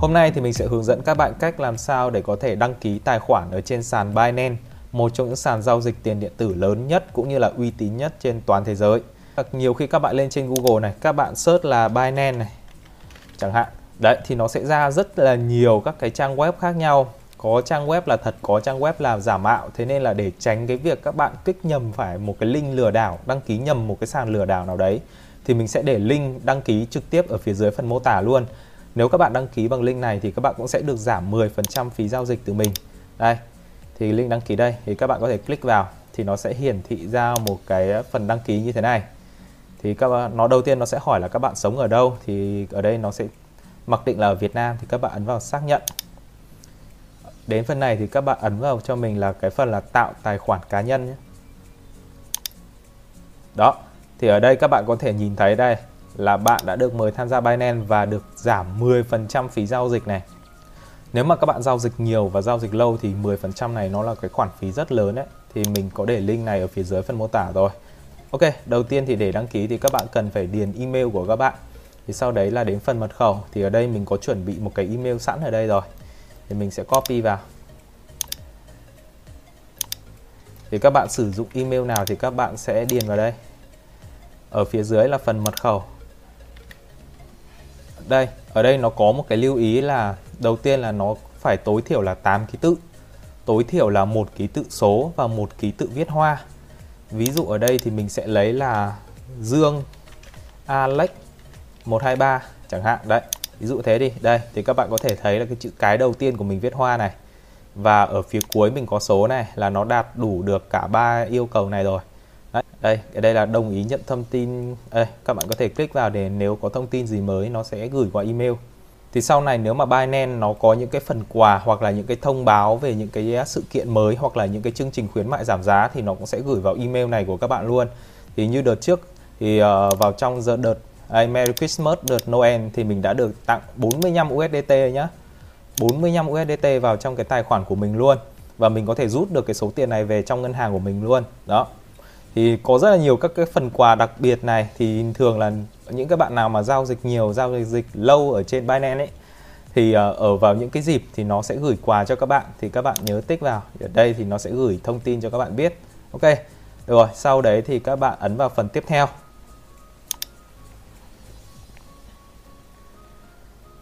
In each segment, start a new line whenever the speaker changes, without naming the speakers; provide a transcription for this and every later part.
Hôm nay thì mình sẽ hướng dẫn các bạn cách làm sao để có thể đăng ký tài khoản ở trên sàn Binance, một trong những sàn giao dịch tiền điện tử lớn nhất cũng như là uy tín nhất trên toàn thế giới. Nhiều khi các bạn lên trên Google này, các bạn search là Binance này, chẳng hạn. Đấy thì nó sẽ ra rất là nhiều các cái trang web khác nhau. Có trang web là thật, có trang web là giả mạo. Thế nên là để tránh cái việc các bạn kích nhầm phải một cái link lừa đảo, đăng ký nhầm một cái sàn lừa đảo nào đấy thì mình sẽ để link đăng ký trực tiếp ở phía dưới phần mô tả luôn. Nếu các bạn đăng ký bằng link này thì các bạn cũng sẽ được giảm 10% phí giao dịch từ mình. Đây, thì link đăng ký đây thì các bạn có thể click vào thì nó sẽ hiển thị ra một cái phần đăng ký như thế này. Thì các bạn, nó đầu tiên nó sẽ hỏi là các bạn sống ở đâu thì ở đây nó sẽ mặc định là ở Việt Nam thì các bạn ấn vào xác nhận. Đến phần này thì các bạn ấn vào cho mình là cái phần là tạo tài khoản cá nhân nhé. Đó, thì ở đây các bạn có thể nhìn thấy đây là bạn đã được mời tham gia Binance và được giảm 10% phí giao dịch này. Nếu mà các bạn giao dịch nhiều và giao dịch lâu thì 10% này nó là cái khoản phí rất lớn đấy. Thì mình có để link này ở phía dưới phần mô tả rồi. Ok, đầu tiên thì để đăng ký thì các bạn cần phải điền email của các bạn. Thì sau đấy là đến phần mật khẩu thì ở đây mình có chuẩn bị một cái email sẵn ở đây rồi. Thì mình sẽ copy vào. Thì các bạn sử dụng email nào thì các bạn sẽ điền vào đây. Ở phía dưới là phần mật khẩu đây, ở đây nó có một cái lưu ý là đầu tiên là nó phải tối thiểu là 8 ký tự. Tối thiểu là một ký tự số và một ký tự viết hoa. Ví dụ ở đây thì mình sẽ lấy là Dương, Alex 123 chẳng hạn. Đấy, ví dụ thế đi. Đây, thì các bạn có thể thấy là cái chữ cái đầu tiên của mình viết hoa này. Và ở phía cuối mình có số này là nó đạt đủ được cả ba yêu cầu này rồi. Đấy, đây, ở đây là đồng ý nhận thông tin. Đây, các bạn có thể click vào để nếu có thông tin gì mới nó sẽ gửi qua email. Thì sau này nếu mà Binance nó có những cái phần quà hoặc là những cái thông báo về những cái sự kiện mới hoặc là những cái chương trình khuyến mại giảm giá thì nó cũng sẽ gửi vào email này của các bạn luôn. Thì như đợt trước thì uh, vào trong giờ đợt uh, Merry Christmas đợt Noel thì mình đã được tặng 45 USDT nhá. 45 USDT vào trong cái tài khoản của mình luôn và mình có thể rút được cái số tiền này về trong ngân hàng của mình luôn. Đó, thì có rất là nhiều các cái phần quà đặc biệt này. Thì thường là những các bạn nào mà giao dịch nhiều, giao dịch dịch lâu ở trên Binance ấy, thì ờ, ở vào những cái dịp thì nó sẽ gửi quà cho các bạn. Thì các bạn nhớ tích vào. Ở đây thì nó sẽ gửi thông tin cho các bạn biết. Ok, được rồi. Sau đấy thì các bạn ấn vào phần tiếp theo.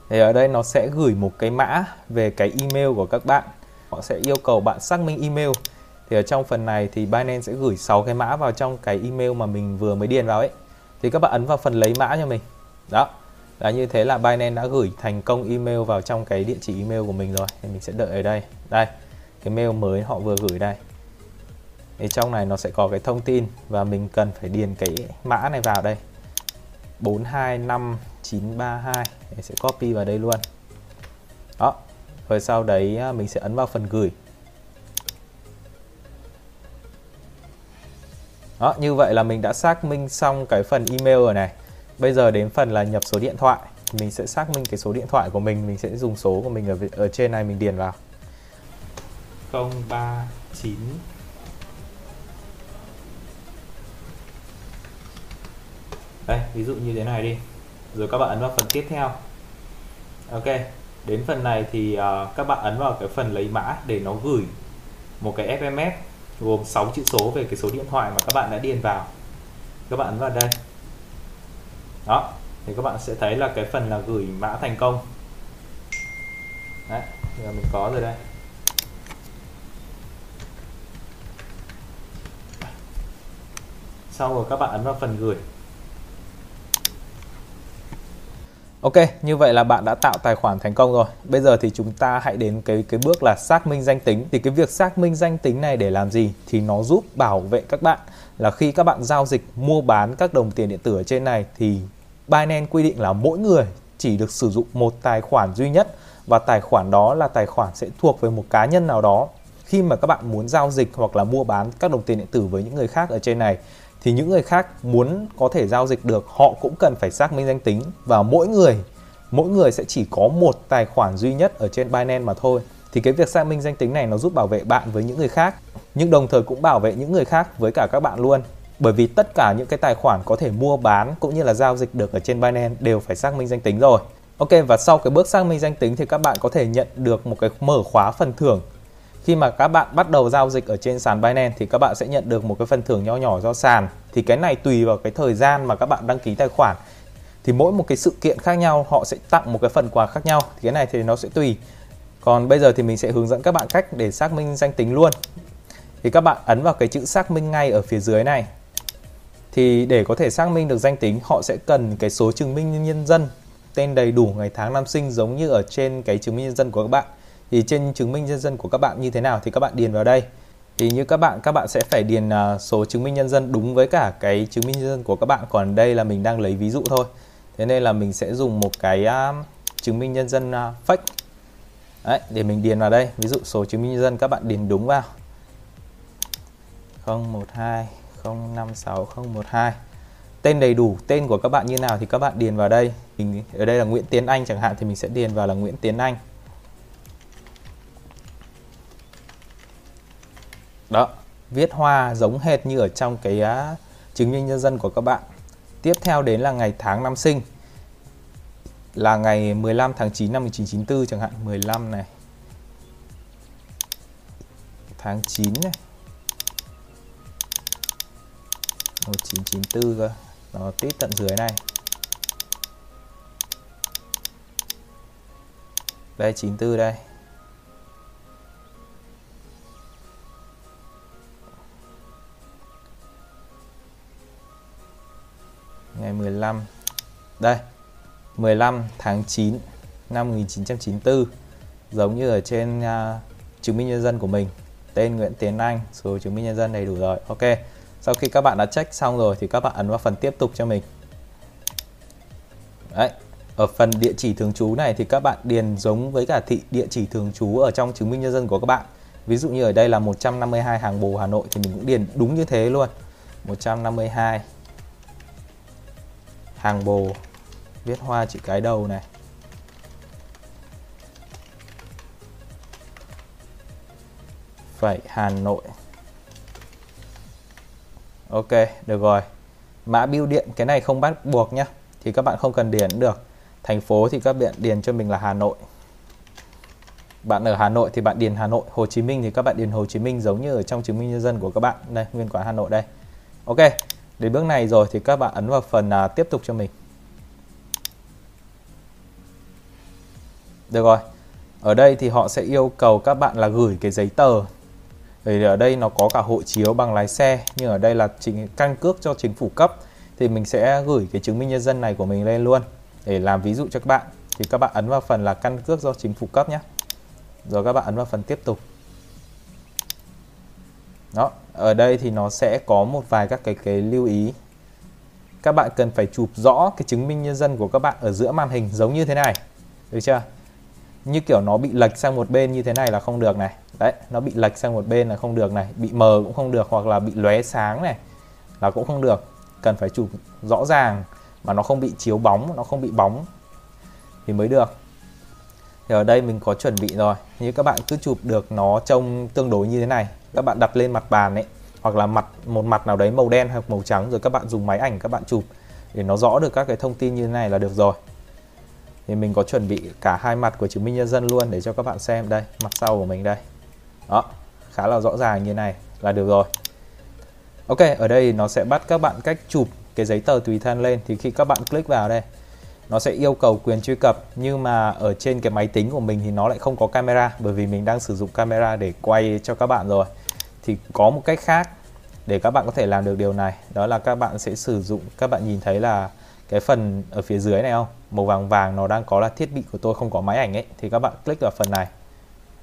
Thì ở đây nó sẽ gửi một cái mã về cái email của các bạn. Họ sẽ yêu cầu bạn xác minh email thì ở trong phần này thì Binance sẽ gửi 6 cái mã vào trong cái email mà mình vừa mới điền vào ấy. Thì các bạn ấn vào phần lấy mã cho mình. Đó. Là như thế là Binance đã gửi thành công email vào trong cái địa chỉ email của mình rồi. Thì mình sẽ đợi ở đây. Đây, cái mail mới họ vừa gửi đây. Thì trong này nó sẽ có cái thông tin và mình cần phải điền cái mã này vào đây. 425932 mình sẽ copy vào đây luôn. Đó. Rồi sau đấy à, mình sẽ ấn vào phần gửi. Đó, như vậy là mình đã xác minh xong cái phần email rồi này. Bây giờ đến phần là nhập số điện thoại. Mình sẽ xác minh cái số điện thoại của mình, mình sẽ dùng số của mình ở ở trên này mình điền vào. 039 Đây, ví dụ như thế này đi. Rồi các bạn ấn vào phần tiếp theo. Ok, đến phần này thì uh, các bạn ấn vào cái phần lấy mã để nó gửi một cái SMS gồm 6 chữ số về cái số điện thoại mà các bạn đã điền vào. Các bạn ấn vào đây. Đó, thì các bạn sẽ thấy là cái phần là gửi mã thành công. Đấy giờ mình có rồi đây. Sau rồi các bạn ấn vào phần gửi. Ok, như vậy là bạn đã tạo tài khoản thành công rồi. Bây giờ thì chúng ta hãy đến cái cái bước là xác minh danh tính. Thì cái việc xác minh danh tính này để làm gì? Thì nó giúp bảo vệ các bạn là khi các bạn giao dịch mua bán các đồng tiền điện tử ở trên này thì Binance quy định là mỗi người chỉ được sử dụng một tài khoản duy nhất và tài khoản đó là tài khoản sẽ thuộc về một cá nhân nào đó. Khi mà các bạn muốn giao dịch hoặc là mua bán các đồng tiền điện tử với những người khác ở trên này thì những người khác muốn có thể giao dịch được, họ cũng cần phải xác minh danh tính. Và mỗi người mỗi người sẽ chỉ có một tài khoản duy nhất ở trên Binance mà thôi. Thì cái việc xác minh danh tính này nó giúp bảo vệ bạn với những người khác, nhưng đồng thời cũng bảo vệ những người khác với cả các bạn luôn. Bởi vì tất cả những cái tài khoản có thể mua bán cũng như là giao dịch được ở trên Binance đều phải xác minh danh tính rồi. Ok, và sau cái bước xác minh danh tính thì các bạn có thể nhận được một cái mở khóa phần thưởng khi mà các bạn bắt đầu giao dịch ở trên sàn Binance thì các bạn sẽ nhận được một cái phần thưởng nho nhỏ do sàn. Thì cái này tùy vào cái thời gian mà các bạn đăng ký tài khoản. Thì mỗi một cái sự kiện khác nhau, họ sẽ tặng một cái phần quà khác nhau. Thì cái này thì nó sẽ tùy. Còn bây giờ thì mình sẽ hướng dẫn các bạn cách để xác minh danh tính luôn. Thì các bạn ấn vào cái chữ xác minh ngay ở phía dưới này. Thì để có thể xác minh được danh tính, họ sẽ cần cái số chứng minh nhân dân, tên đầy đủ, ngày tháng năm sinh giống như ở trên cái chứng minh nhân dân của các bạn thì trên chứng minh nhân dân của các bạn như thế nào thì các bạn điền vào đây. Thì như các bạn các bạn sẽ phải điền à, số chứng minh nhân dân đúng với cả cái chứng minh nhân dân của các bạn. Còn đây là mình đang lấy ví dụ thôi. Thế nên là mình sẽ dùng một cái à, chứng minh nhân dân à, fake. Đấy, để mình điền vào đây. Ví dụ số chứng minh nhân dân các bạn điền đúng vào. 012 056 012 tên đầy đủ tên của các bạn như nào thì các bạn điền vào đây. Mình ở đây là Nguyễn Tiến Anh chẳng hạn thì mình sẽ điền vào là Nguyễn Tiến Anh. Đó viết hoa giống hệt như ở trong cái uh, chứng minh nhân dân của các bạn. Tiếp theo đến là ngày tháng năm sinh. Là ngày 15 tháng 9 năm 1994 chẳng hạn. 15 này. Tháng 9 này. 1994 cơ. Nó tít tận dưới này. Đây 94 đây. Ngày 15 đây 15 tháng 9 năm 1994 giống như ở trên uh, chứng minh nhân dân của mình. Tên Nguyễn Tiến Anh số chứng minh nhân dân đầy đủ rồi. Ok sau khi các bạn đã check xong rồi thì các bạn ấn vào phần tiếp tục cho mình. Đấy ở phần địa chỉ thường trú này thì các bạn điền giống với cả thị địa chỉ thường trú ở trong chứng minh nhân dân của các bạn. Ví dụ như ở đây là 152 hàng bồ Hà Nội thì mình cũng điền đúng như thế luôn. 152 hàng bồ. Viết hoa chữ cái đầu này. Phẩy Hà Nội. Ok, được rồi. Mã bưu điện, cái này không bắt buộc nhá. Thì các bạn không cần điền được. Thành phố thì các bạn điền cho mình là Hà Nội. Bạn ở Hà Nội thì bạn điền Hà Nội. Hồ Chí Minh thì các bạn điền Hồ Chí Minh giống như ở trong chứng minh nhân dân của các bạn. Đây, nguyên quán Hà Nội đây. Ok đến bước này rồi thì các bạn ấn vào phần à, tiếp tục cho mình Được rồi. Ở đây thì họ sẽ yêu cầu các bạn là gửi cái giấy tờ. Thì ở đây nó có cả hộ chiếu bằng lái xe, nhưng ở đây là chính căn cước cho chính phủ cấp thì mình sẽ gửi cái chứng minh nhân dân này của mình lên luôn để làm ví dụ cho các bạn. Thì các bạn ấn vào phần là căn cước do chính phủ cấp nhé. Rồi các bạn ấn vào phần tiếp tục. Đó, ở đây thì nó sẽ có một vài các cái cái lưu ý. Các bạn cần phải chụp rõ cái chứng minh nhân dân của các bạn ở giữa màn hình giống như thế này. Được chưa? như kiểu nó bị lệch sang một bên như thế này là không được này đấy nó bị lệch sang một bên là không được này bị mờ cũng không được hoặc là bị lóe sáng này là cũng không được cần phải chụp rõ ràng mà nó không bị chiếu bóng nó không bị bóng thì mới được thì ở đây mình có chuẩn bị rồi như các bạn cứ chụp được nó trông tương đối như thế này các bạn đặt lên mặt bàn ấy, hoặc là mặt, một mặt nào đấy màu đen hoặc màu trắng, rồi các bạn dùng máy ảnh các bạn chụp để nó rõ được các cái thông tin như thế này là được rồi. Thì mình có chuẩn bị cả hai mặt của chứng minh nhân dân luôn để cho các bạn xem đây, mặt sau của mình đây. Đó, khá là rõ ràng như này là được rồi. Ok, ở đây nó sẽ bắt các bạn cách chụp cái giấy tờ tùy thân lên. Thì khi các bạn click vào đây, nó sẽ yêu cầu quyền truy cập, nhưng mà ở trên cái máy tính của mình thì nó lại không có camera, bởi vì mình đang sử dụng camera để quay cho các bạn rồi thì có một cách khác để các bạn có thể làm được điều này. Đó là các bạn sẽ sử dụng, các bạn nhìn thấy là cái phần ở phía dưới này không? Màu vàng vàng nó đang có là thiết bị của tôi không có máy ảnh ấy, thì các bạn click vào phần này.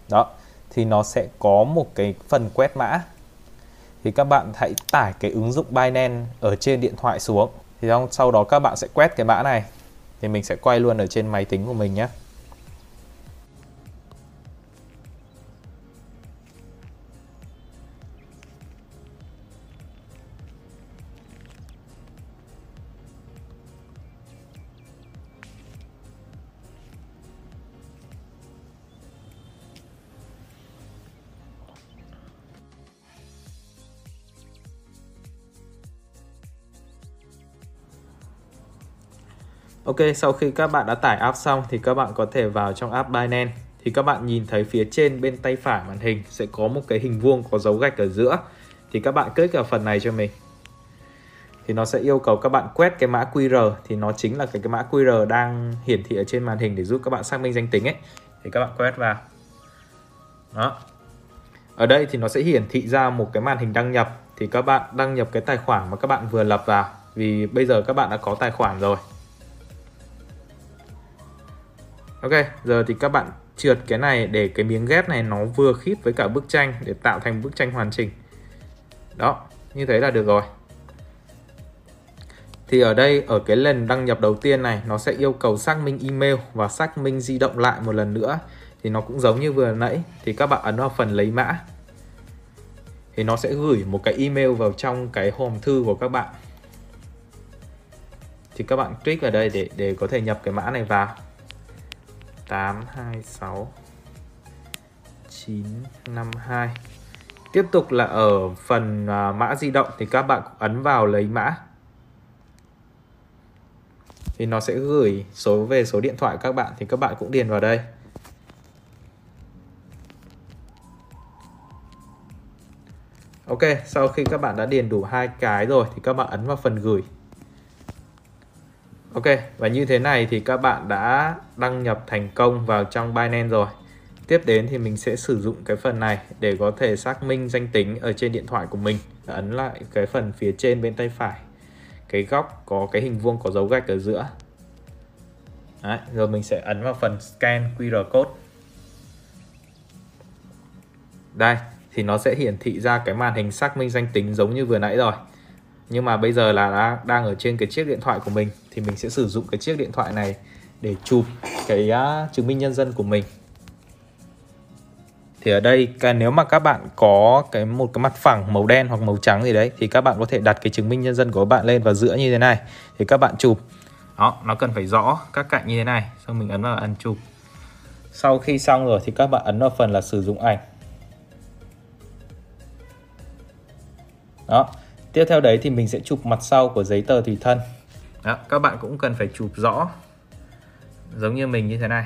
Đó, thì nó sẽ có một cái phần quét mã. Thì các bạn hãy tải cái ứng dụng Binance ở trên điện thoại xuống. Thì sau đó các bạn sẽ quét cái mã này. Thì mình sẽ quay luôn ở trên máy tính của mình nhé. Ok, sau khi các bạn đã tải app xong thì các bạn có thể vào trong app Binance thì các bạn nhìn thấy phía trên bên tay phải màn hình sẽ có một cái hình vuông có dấu gạch ở giữa thì các bạn click vào phần này cho mình thì nó sẽ yêu cầu các bạn quét cái mã QR thì nó chính là cái, cái mã QR đang hiển thị ở trên màn hình để giúp các bạn xác minh danh tính ấy thì các bạn quét vào đó ở đây thì nó sẽ hiển thị ra một cái màn hình đăng nhập thì các bạn đăng nhập cái tài khoản mà các bạn vừa lập vào vì bây giờ các bạn đã có tài khoản rồi Ok, giờ thì các bạn trượt cái này để cái miếng ghép này nó vừa khít với cả bức tranh để tạo thành bức tranh hoàn chỉnh. Đó, như thế là được rồi. Thì ở đây ở cái lần đăng nhập đầu tiên này nó sẽ yêu cầu xác minh email và xác minh di động lại một lần nữa. Thì nó cũng giống như vừa nãy thì các bạn ấn vào phần lấy mã. Thì nó sẽ gửi một cái email vào trong cái hòm thư của các bạn. Thì các bạn click vào đây để để có thể nhập cái mã này vào. 826 952 Tiếp tục là ở phần à, mã di động thì các bạn ấn vào lấy mã. Thì nó sẽ gửi số về số điện thoại các bạn thì các bạn cũng điền vào đây. Ok, sau khi các bạn đã điền đủ hai cái rồi thì các bạn ấn vào phần gửi. Ok, và như thế này thì các bạn đã đăng nhập thành công vào trong Binance rồi. Tiếp đến thì mình sẽ sử dụng cái phần này để có thể xác minh danh tính ở trên điện thoại của mình. Ấn lại cái phần phía trên bên tay phải. Cái góc có cái hình vuông có dấu gạch ở giữa. Đấy, rồi mình sẽ ấn vào phần scan QR code. Đây, thì nó sẽ hiển thị ra cái màn hình xác minh danh tính giống như vừa nãy rồi nhưng mà bây giờ là đang ở trên cái chiếc điện thoại của mình thì mình sẽ sử dụng cái chiếc điện thoại này để chụp cái uh, chứng minh nhân dân của mình. Thì ở đây nếu mà các bạn có cái một cái mặt phẳng màu đen hoặc màu trắng gì đấy thì các bạn có thể đặt cái chứng minh nhân dân của bạn lên vào giữa như thế này. Thì các bạn chụp. Đó nó cần phải rõ các cạnh như thế này. Xong mình ấn vào ấn chụp. Sau khi xong rồi thì các bạn ấn vào phần là sử dụng ảnh. Đó. Tiếp theo đấy thì mình sẽ chụp mặt sau của giấy tờ tùy thân. Đó, các bạn cũng cần phải chụp rõ giống như mình như thế này.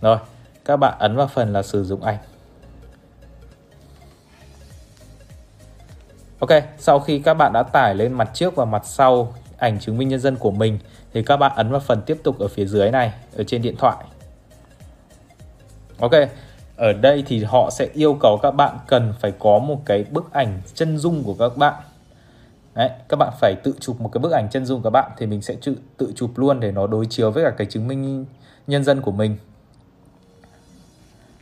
Rồi, các bạn ấn vào phần là sử dụng ảnh. Ok, sau khi các bạn đã tải lên mặt trước và mặt sau ảnh chứng minh nhân dân của mình thì các bạn ấn vào phần tiếp tục ở phía dưới này ở trên điện thoại. Ok, ở đây thì họ sẽ yêu cầu các bạn cần phải có một cái bức ảnh chân dung của các bạn. Đấy, các bạn phải tự chụp một cái bức ảnh chân dung của các bạn thì mình sẽ tự, tự chụp luôn để nó đối chiếu với cả cái chứng minh nhân dân của mình.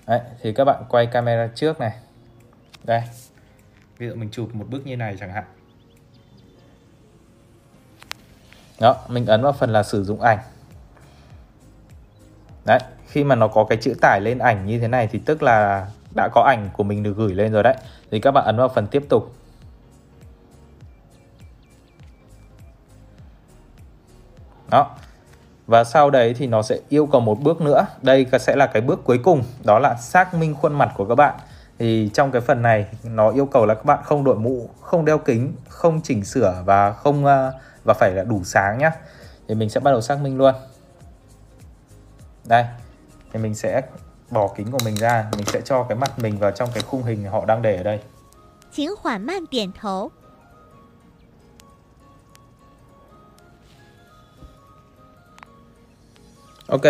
Đấy, thì các bạn quay camera trước này. Đây ví dụ mình chụp một bức như này chẳng hạn. Đó mình ấn vào phần là sử dụng ảnh. Đấy khi mà nó có cái chữ tải lên ảnh như thế này thì tức là đã có ảnh của mình được gửi lên rồi đấy. Thì các bạn ấn vào phần tiếp tục. Đó. Và sau đấy thì nó sẽ yêu cầu một bước nữa. Đây sẽ là cái bước cuối cùng, đó là xác minh khuôn mặt của các bạn. Thì trong cái phần này, nó yêu cầu là các bạn không đội mũ, không đeo kính, không chỉnh sửa và không ờ, và phải là đủ sáng nhá. Thì mình sẽ bắt đầu xác minh luôn. Đây thì mình sẽ bỏ kính của mình ra mình sẽ cho cái mặt mình vào trong cái khung hình họ đang để ở đây 请缓慢点头。Ok,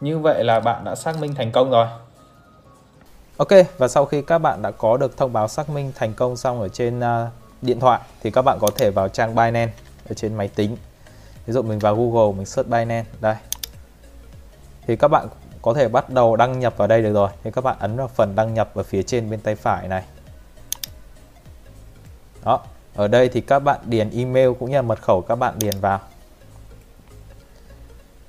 như vậy là bạn đã xác minh thành công rồi. Ok, và sau khi các bạn đã có được thông báo xác minh thành công xong ở trên uh, điện thoại thì các bạn có thể vào trang Binance ở trên máy tính. Ví dụ mình vào Google mình search Binance đây. Thì các bạn có thể bắt đầu đăng nhập vào đây được rồi. Thì các bạn ấn vào phần đăng nhập ở phía trên bên tay phải này. Đó, ở đây thì các bạn điền email cũng như là mật khẩu các bạn điền vào.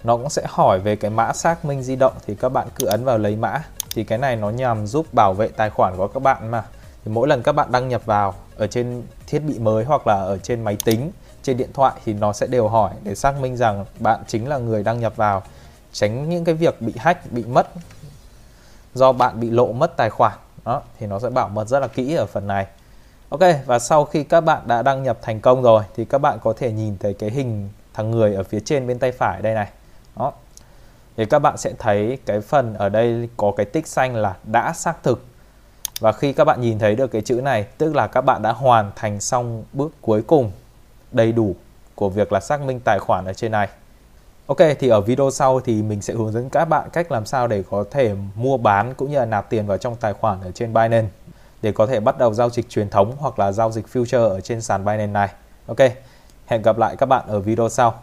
Nó cũng sẽ hỏi về cái mã xác minh di động thì các bạn cứ ấn vào lấy mã. Thì cái này nó nhằm giúp bảo vệ tài khoản của các bạn mà. Thì mỗi lần các bạn đăng nhập vào ở trên thiết bị mới hoặc là ở trên máy tính, trên điện thoại thì nó sẽ đều hỏi để xác minh rằng bạn chính là người đăng nhập vào tránh những cái việc bị hack, bị mất, do bạn bị lộ mất tài khoản. Đó, thì nó sẽ bảo mật rất là kỹ ở phần này. Ok, và sau khi các bạn đã đăng nhập thành công rồi, thì các bạn có thể nhìn thấy cái hình thằng người ở phía trên bên tay phải đây này. Đó. Thì các bạn sẽ thấy cái phần ở đây có cái tích xanh là đã xác thực. Và khi các bạn nhìn thấy được cái chữ này, tức là các bạn đã hoàn thành xong bước cuối cùng đầy đủ của việc là xác minh tài khoản ở trên này. Ok thì ở video sau thì mình sẽ hướng dẫn các bạn cách làm sao để có thể mua bán cũng như là nạp tiền vào trong tài khoản ở trên Binance để có thể bắt đầu giao dịch truyền thống hoặc là giao dịch future ở trên sàn Binance này. Ok, hẹn gặp lại các bạn ở video sau.